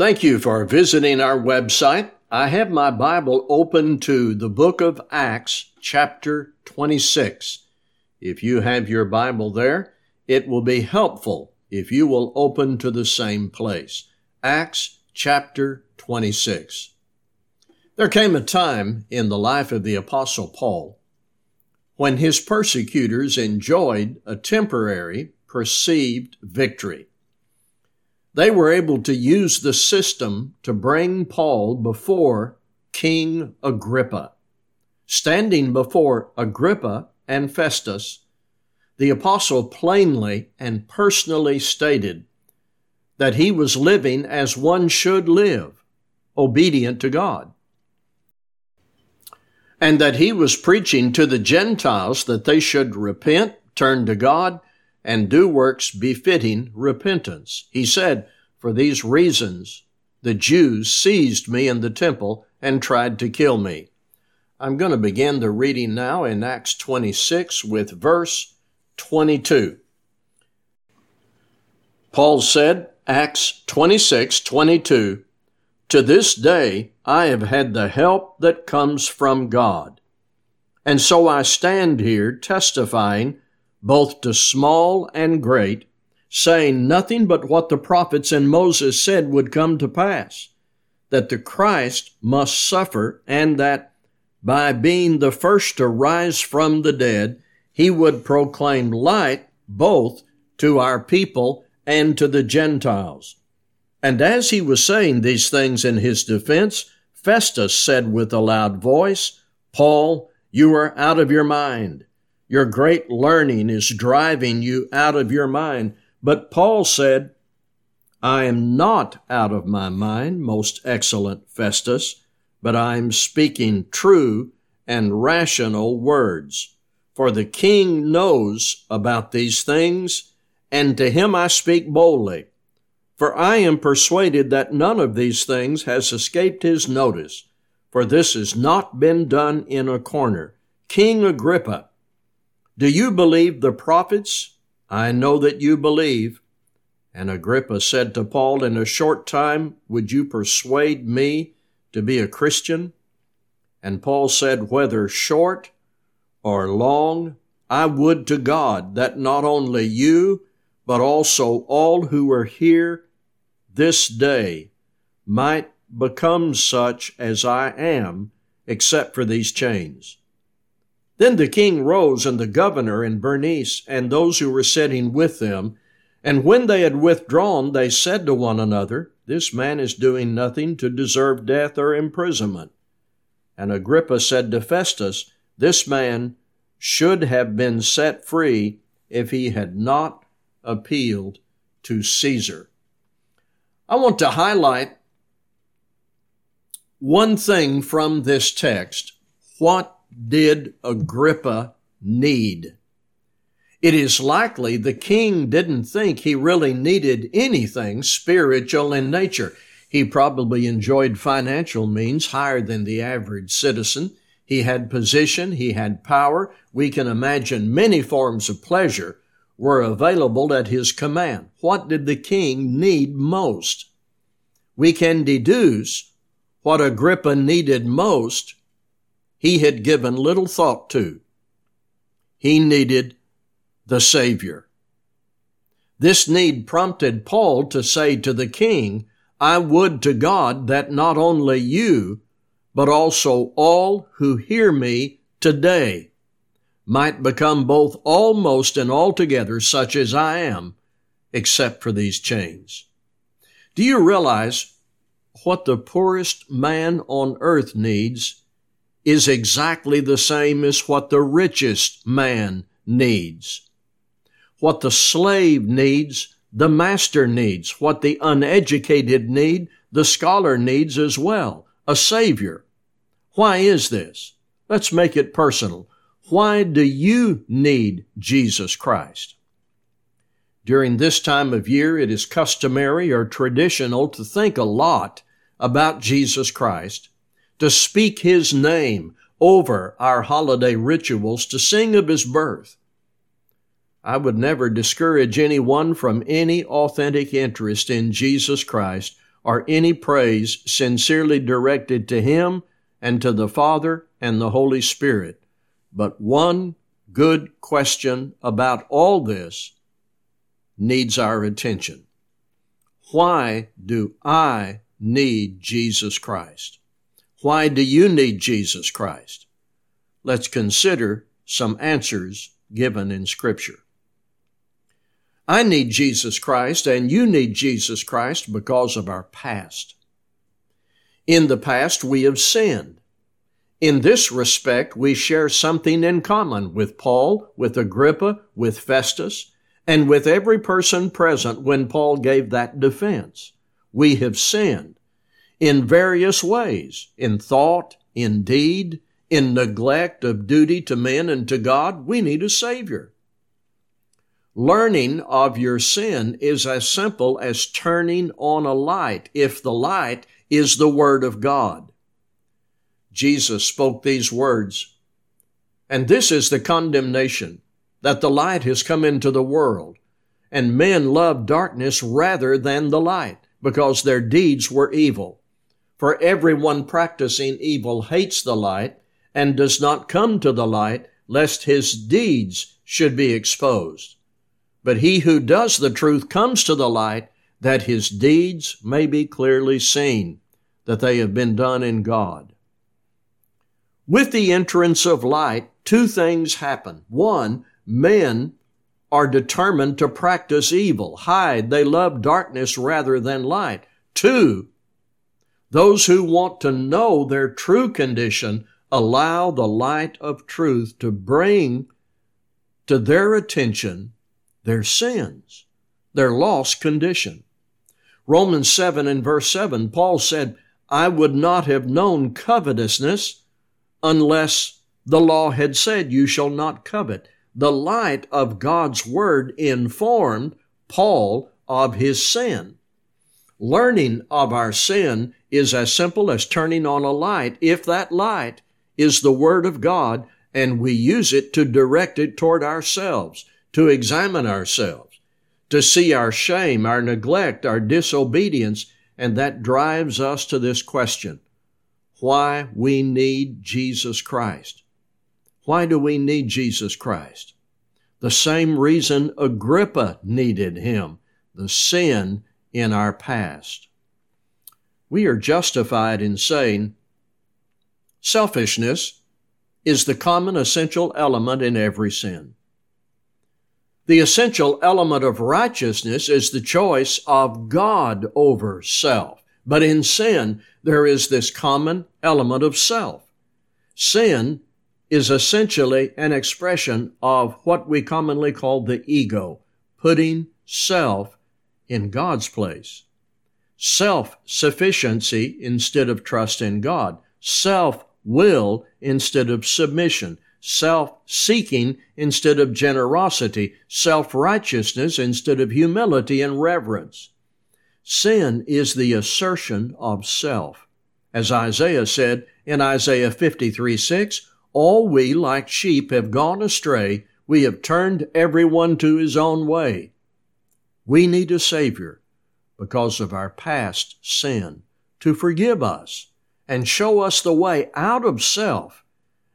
Thank you for visiting our website. I have my Bible open to the book of Acts, chapter 26. If you have your Bible there, it will be helpful if you will open to the same place. Acts chapter 26. There came a time in the life of the Apostle Paul when his persecutors enjoyed a temporary perceived victory. They were able to use the system to bring Paul before King Agrippa. Standing before Agrippa and Festus, the apostle plainly and personally stated that he was living as one should live, obedient to God. And that he was preaching to the Gentiles that they should repent, turn to God, and do works befitting repentance. He said, For these reasons, the Jews seized me in the temple and tried to kill me. I'm going to begin the reading now in Acts 26 with verse 22. Paul said, Acts 26, 22, To this day I have had the help that comes from God. And so I stand here testifying both to small and great, saying nothing but what the prophets and Moses said would come to pass, that the Christ must suffer, and that by being the first to rise from the dead, he would proclaim light both to our people and to the Gentiles. And as he was saying these things in his defense, Festus said with a loud voice, Paul, you are out of your mind. Your great learning is driving you out of your mind. But Paul said, I am not out of my mind, most excellent Festus, but I am speaking true and rational words. For the king knows about these things, and to him I speak boldly. For I am persuaded that none of these things has escaped his notice, for this has not been done in a corner. King Agrippa, do you believe the prophets? I know that you believe. And Agrippa said to Paul, In a short time, would you persuade me to be a Christian? And Paul said, Whether short or long, I would to God that not only you, but also all who are here this day might become such as I am, except for these chains. Then the king rose, and the governor, and Bernice, and those who were sitting with them. And when they had withdrawn, they said to one another, This man is doing nothing to deserve death or imprisonment. And Agrippa said to Festus, This man should have been set free if he had not appealed to Caesar. I want to highlight one thing from this text. What did Agrippa need? It is likely the king didn't think he really needed anything spiritual in nature. He probably enjoyed financial means higher than the average citizen. He had position, he had power. We can imagine many forms of pleasure were available at his command. What did the king need most? We can deduce what Agrippa needed most he had given little thought to. He needed the Savior. This need prompted Paul to say to the king, I would to God that not only you, but also all who hear me today might become both almost and altogether such as I am, except for these chains. Do you realize what the poorest man on earth needs is exactly the same as what the richest man needs. What the slave needs, the master needs. What the uneducated need, the scholar needs as well. A Savior. Why is this? Let's make it personal. Why do you need Jesus Christ? During this time of year, it is customary or traditional to think a lot about Jesus Christ to speak His name over our holiday rituals, to sing of His birth. I would never discourage anyone from any authentic interest in Jesus Christ or any praise sincerely directed to Him and to the Father and the Holy Spirit. But one good question about all this needs our attention. Why do I need Jesus Christ? Why do you need Jesus Christ? Let's consider some answers given in Scripture. I need Jesus Christ and you need Jesus Christ because of our past. In the past, we have sinned. In this respect, we share something in common with Paul, with Agrippa, with Festus, and with every person present when Paul gave that defense. We have sinned in various ways, in thought, in deed, in neglect of duty to men and to God. We need a Savior. Learning of your sin is as simple as turning on a light if the light is the Word of God. Jesus spoke these words, and this is the condemnation that the light has come into the world, and men love darkness rather than the light, because their deeds were evil. For everyone practicing evil hates the light and does not come to the light, lest his deeds should be exposed. But he who does the truth comes to the light, that his deeds may be clearly seen, that they have been done in God. With the entrance of light, two things happen. One, men are determined to practice evil, hide. They love darkness rather than light. Two, those who want to know their true condition allow the light of truth to bring to their attention their sins, their lost condition. Romans 7 and verse 7, Paul said, I would not have known covetousness unless the law had said, You shall not covet the light of God's Word informed Paul of his sin. Learning of our sin is as simple as turning on a light if that light is the Word of God and we use it to direct it toward ourselves, to examine ourselves, to see our shame, our neglect, our disobedience, and that drives us to this question why we need Jesus Christ. Why do we need Jesus Christ? The same reason Agrippa needed him, the sin in our past. We are justified in saying selfishness is the common essential element in every sin. The essential element of righteousness is the choice of God over self. But in sin, there is this common element of self. Sin is essentially an expression of what we commonly call the ego, putting self in God's place. Self sufficiency instead of trust in God. Self will instead of submission. Self seeking instead of generosity. Self righteousness instead of humility and reverence. Sin is the assertion of self. As Isaiah said in Isaiah 53 6, all we, like sheep, have gone astray. We have turned everyone to his own way. We need a Savior because of our past sin to forgive us and show us the way out of self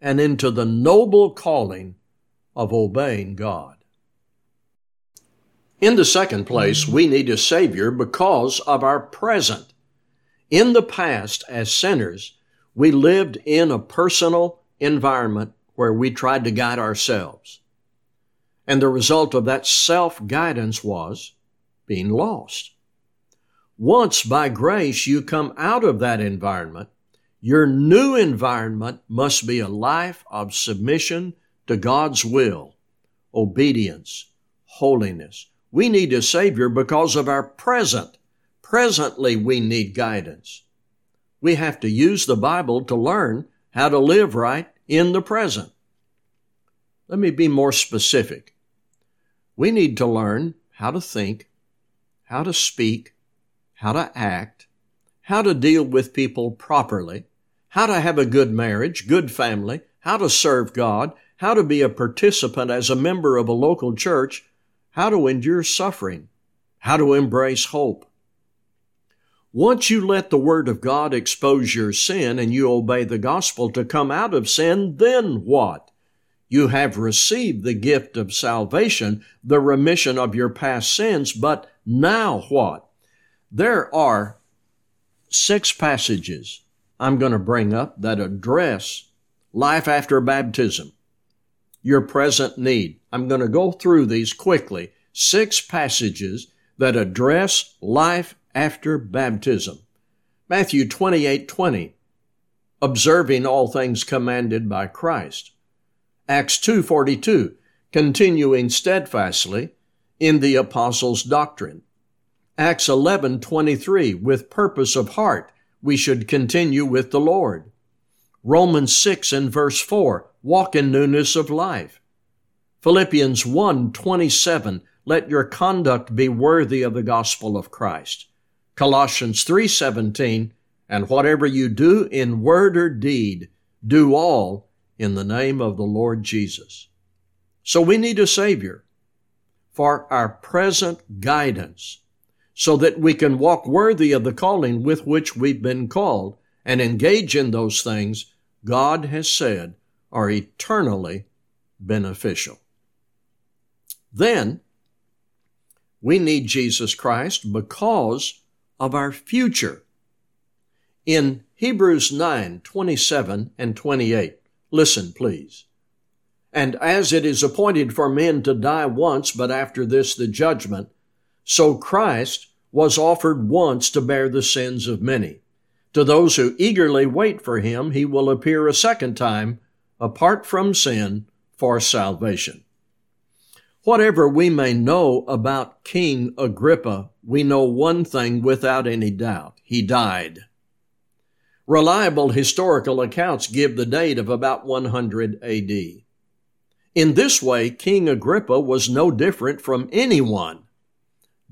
and into the noble calling of obeying God. In the second place, we need a Savior because of our present. In the past, as sinners, we lived in a personal environment where we tried to guide ourselves. And the result of that self guidance was being lost. Once by grace you come out of that environment, your new environment must be a life of submission to God's will, obedience, holiness. We need a Savior because of our present. Presently, we need guidance. We have to use the Bible to learn how to live right in the present. Let me be more specific. We need to learn how to think, how to speak, how to act, how to deal with people properly, how to have a good marriage, good family, how to serve God, how to be a participant as a member of a local church, how to endure suffering, how to embrace hope. Once you let the Word of God expose your sin and you obey the gospel to come out of sin, then what? You have received the gift of salvation, the remission of your past sins, but now what? There are six passages I'm going to bring up that address life after baptism, your present need. I'm going to go through these quickly. Six passages that address life after baptism. Matthew 28 20, observing all things commanded by Christ. Acts 2 42, continuing steadfastly in the apostles' doctrine. Acts 11:23 with purpose of heart, we should continue with the Lord. Romans 6 and verse 4, walk in newness of life. Philippians 1 27, let your conduct be worthy of the gospel of Christ. Colossians 3:17, and whatever you do in word or deed, do all in the name of the Lord Jesus. So we need a savior for our present guidance so that we can walk worthy of the calling with which we've been called and engage in those things God has said are eternally beneficial. Then we need Jesus Christ because of our future. In Hebrews 9 27 and 28, listen, please. And as it is appointed for men to die once, but after this the judgment, so Christ was offered once to bear the sins of many. To those who eagerly wait for him, he will appear a second time, apart from sin, for salvation. Whatever we may know about King Agrippa, we know one thing without any doubt. He died. Reliable historical accounts give the date of about 100 AD. In this way, King Agrippa was no different from anyone.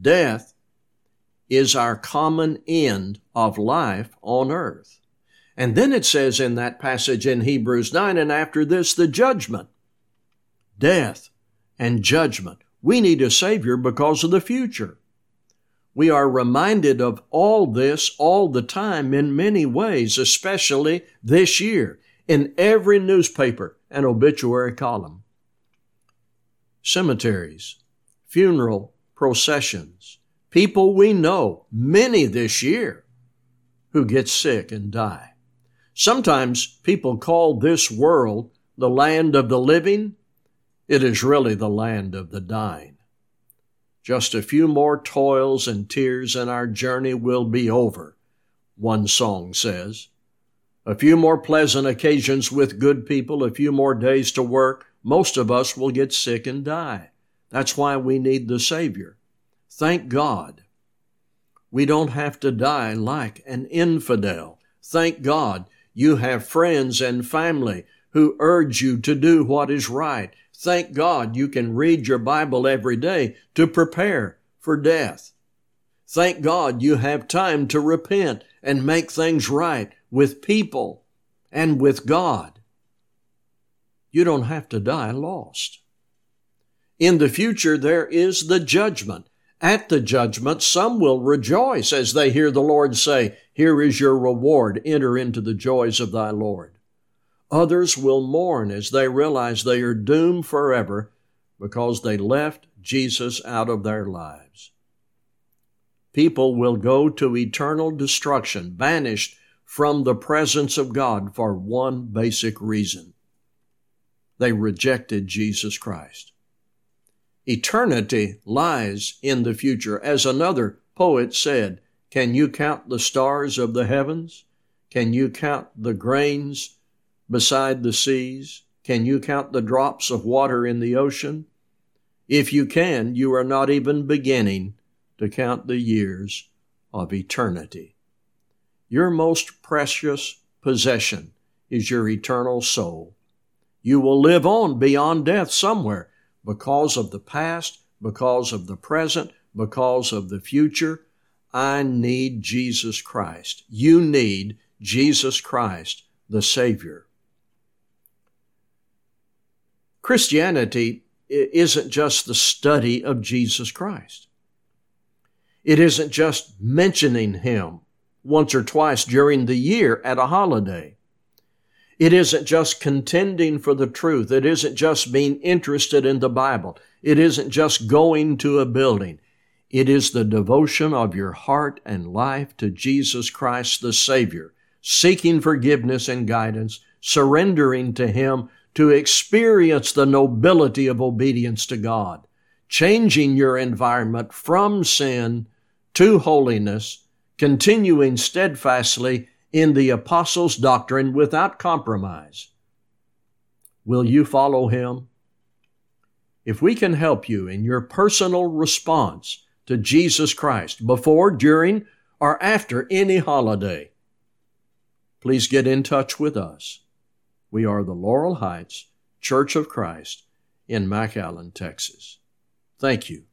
Death is our common end of life on earth. And then it says in that passage in Hebrews 9, and after this, the judgment. Death and judgment. We need a Savior because of the future. We are reminded of all this all the time in many ways, especially this year, in every newspaper and obituary column. Cemeteries, funeral processions, people we know, many this year, who get sick and die. Sometimes people call this world the land of the living it is really the land of the dying. Just a few more toils and tears and our journey will be over, one song says. A few more pleasant occasions with good people, a few more days to work, most of us will get sick and die. That's why we need the Savior. Thank God. We don't have to die like an infidel. Thank God you have friends and family who urge you to do what is right Thank God you can read your Bible every day to prepare for death. Thank God you have time to repent and make things right with people and with God. You don't have to die lost. In the future, there is the judgment. At the judgment, some will rejoice as they hear the Lord say, Here is your reward. Enter into the joys of thy Lord. Others will mourn as they realize they are doomed forever because they left Jesus out of their lives. People will go to eternal destruction, banished from the presence of God for one basic reason. They rejected Jesus Christ. Eternity lies in the future. As another poet said, Can you count the stars of the heavens? Can you count the grains beside the seas? Can you count the drops of water in the ocean? If you can, you are not even beginning to count the years of eternity. Your most precious possession is your eternal soul. You will live on beyond death somewhere because of the past, because of the present, because of the future. I need Jesus Christ. You need Jesus Christ, the Savior. Christianity isn't just the study of Jesus Christ. It isn't just mentioning Him once or twice during the year at a holiday. It isn't just contending for the truth. It isn't just being interested in the Bible. It isn't just going to a building. It is the devotion of your heart and life to Jesus Christ the Savior, seeking forgiveness and guidance, surrendering to Him to experience the nobility of obedience to God, changing your environment from sin to holiness, continuing steadfastly in the apostles' doctrine without compromise. Will you follow him? If we can help you in your personal response to Jesus Christ before, during, or after any holiday, please get in touch with us. We are the Laurel Heights Church of Christ in McAllen, Texas. Thank you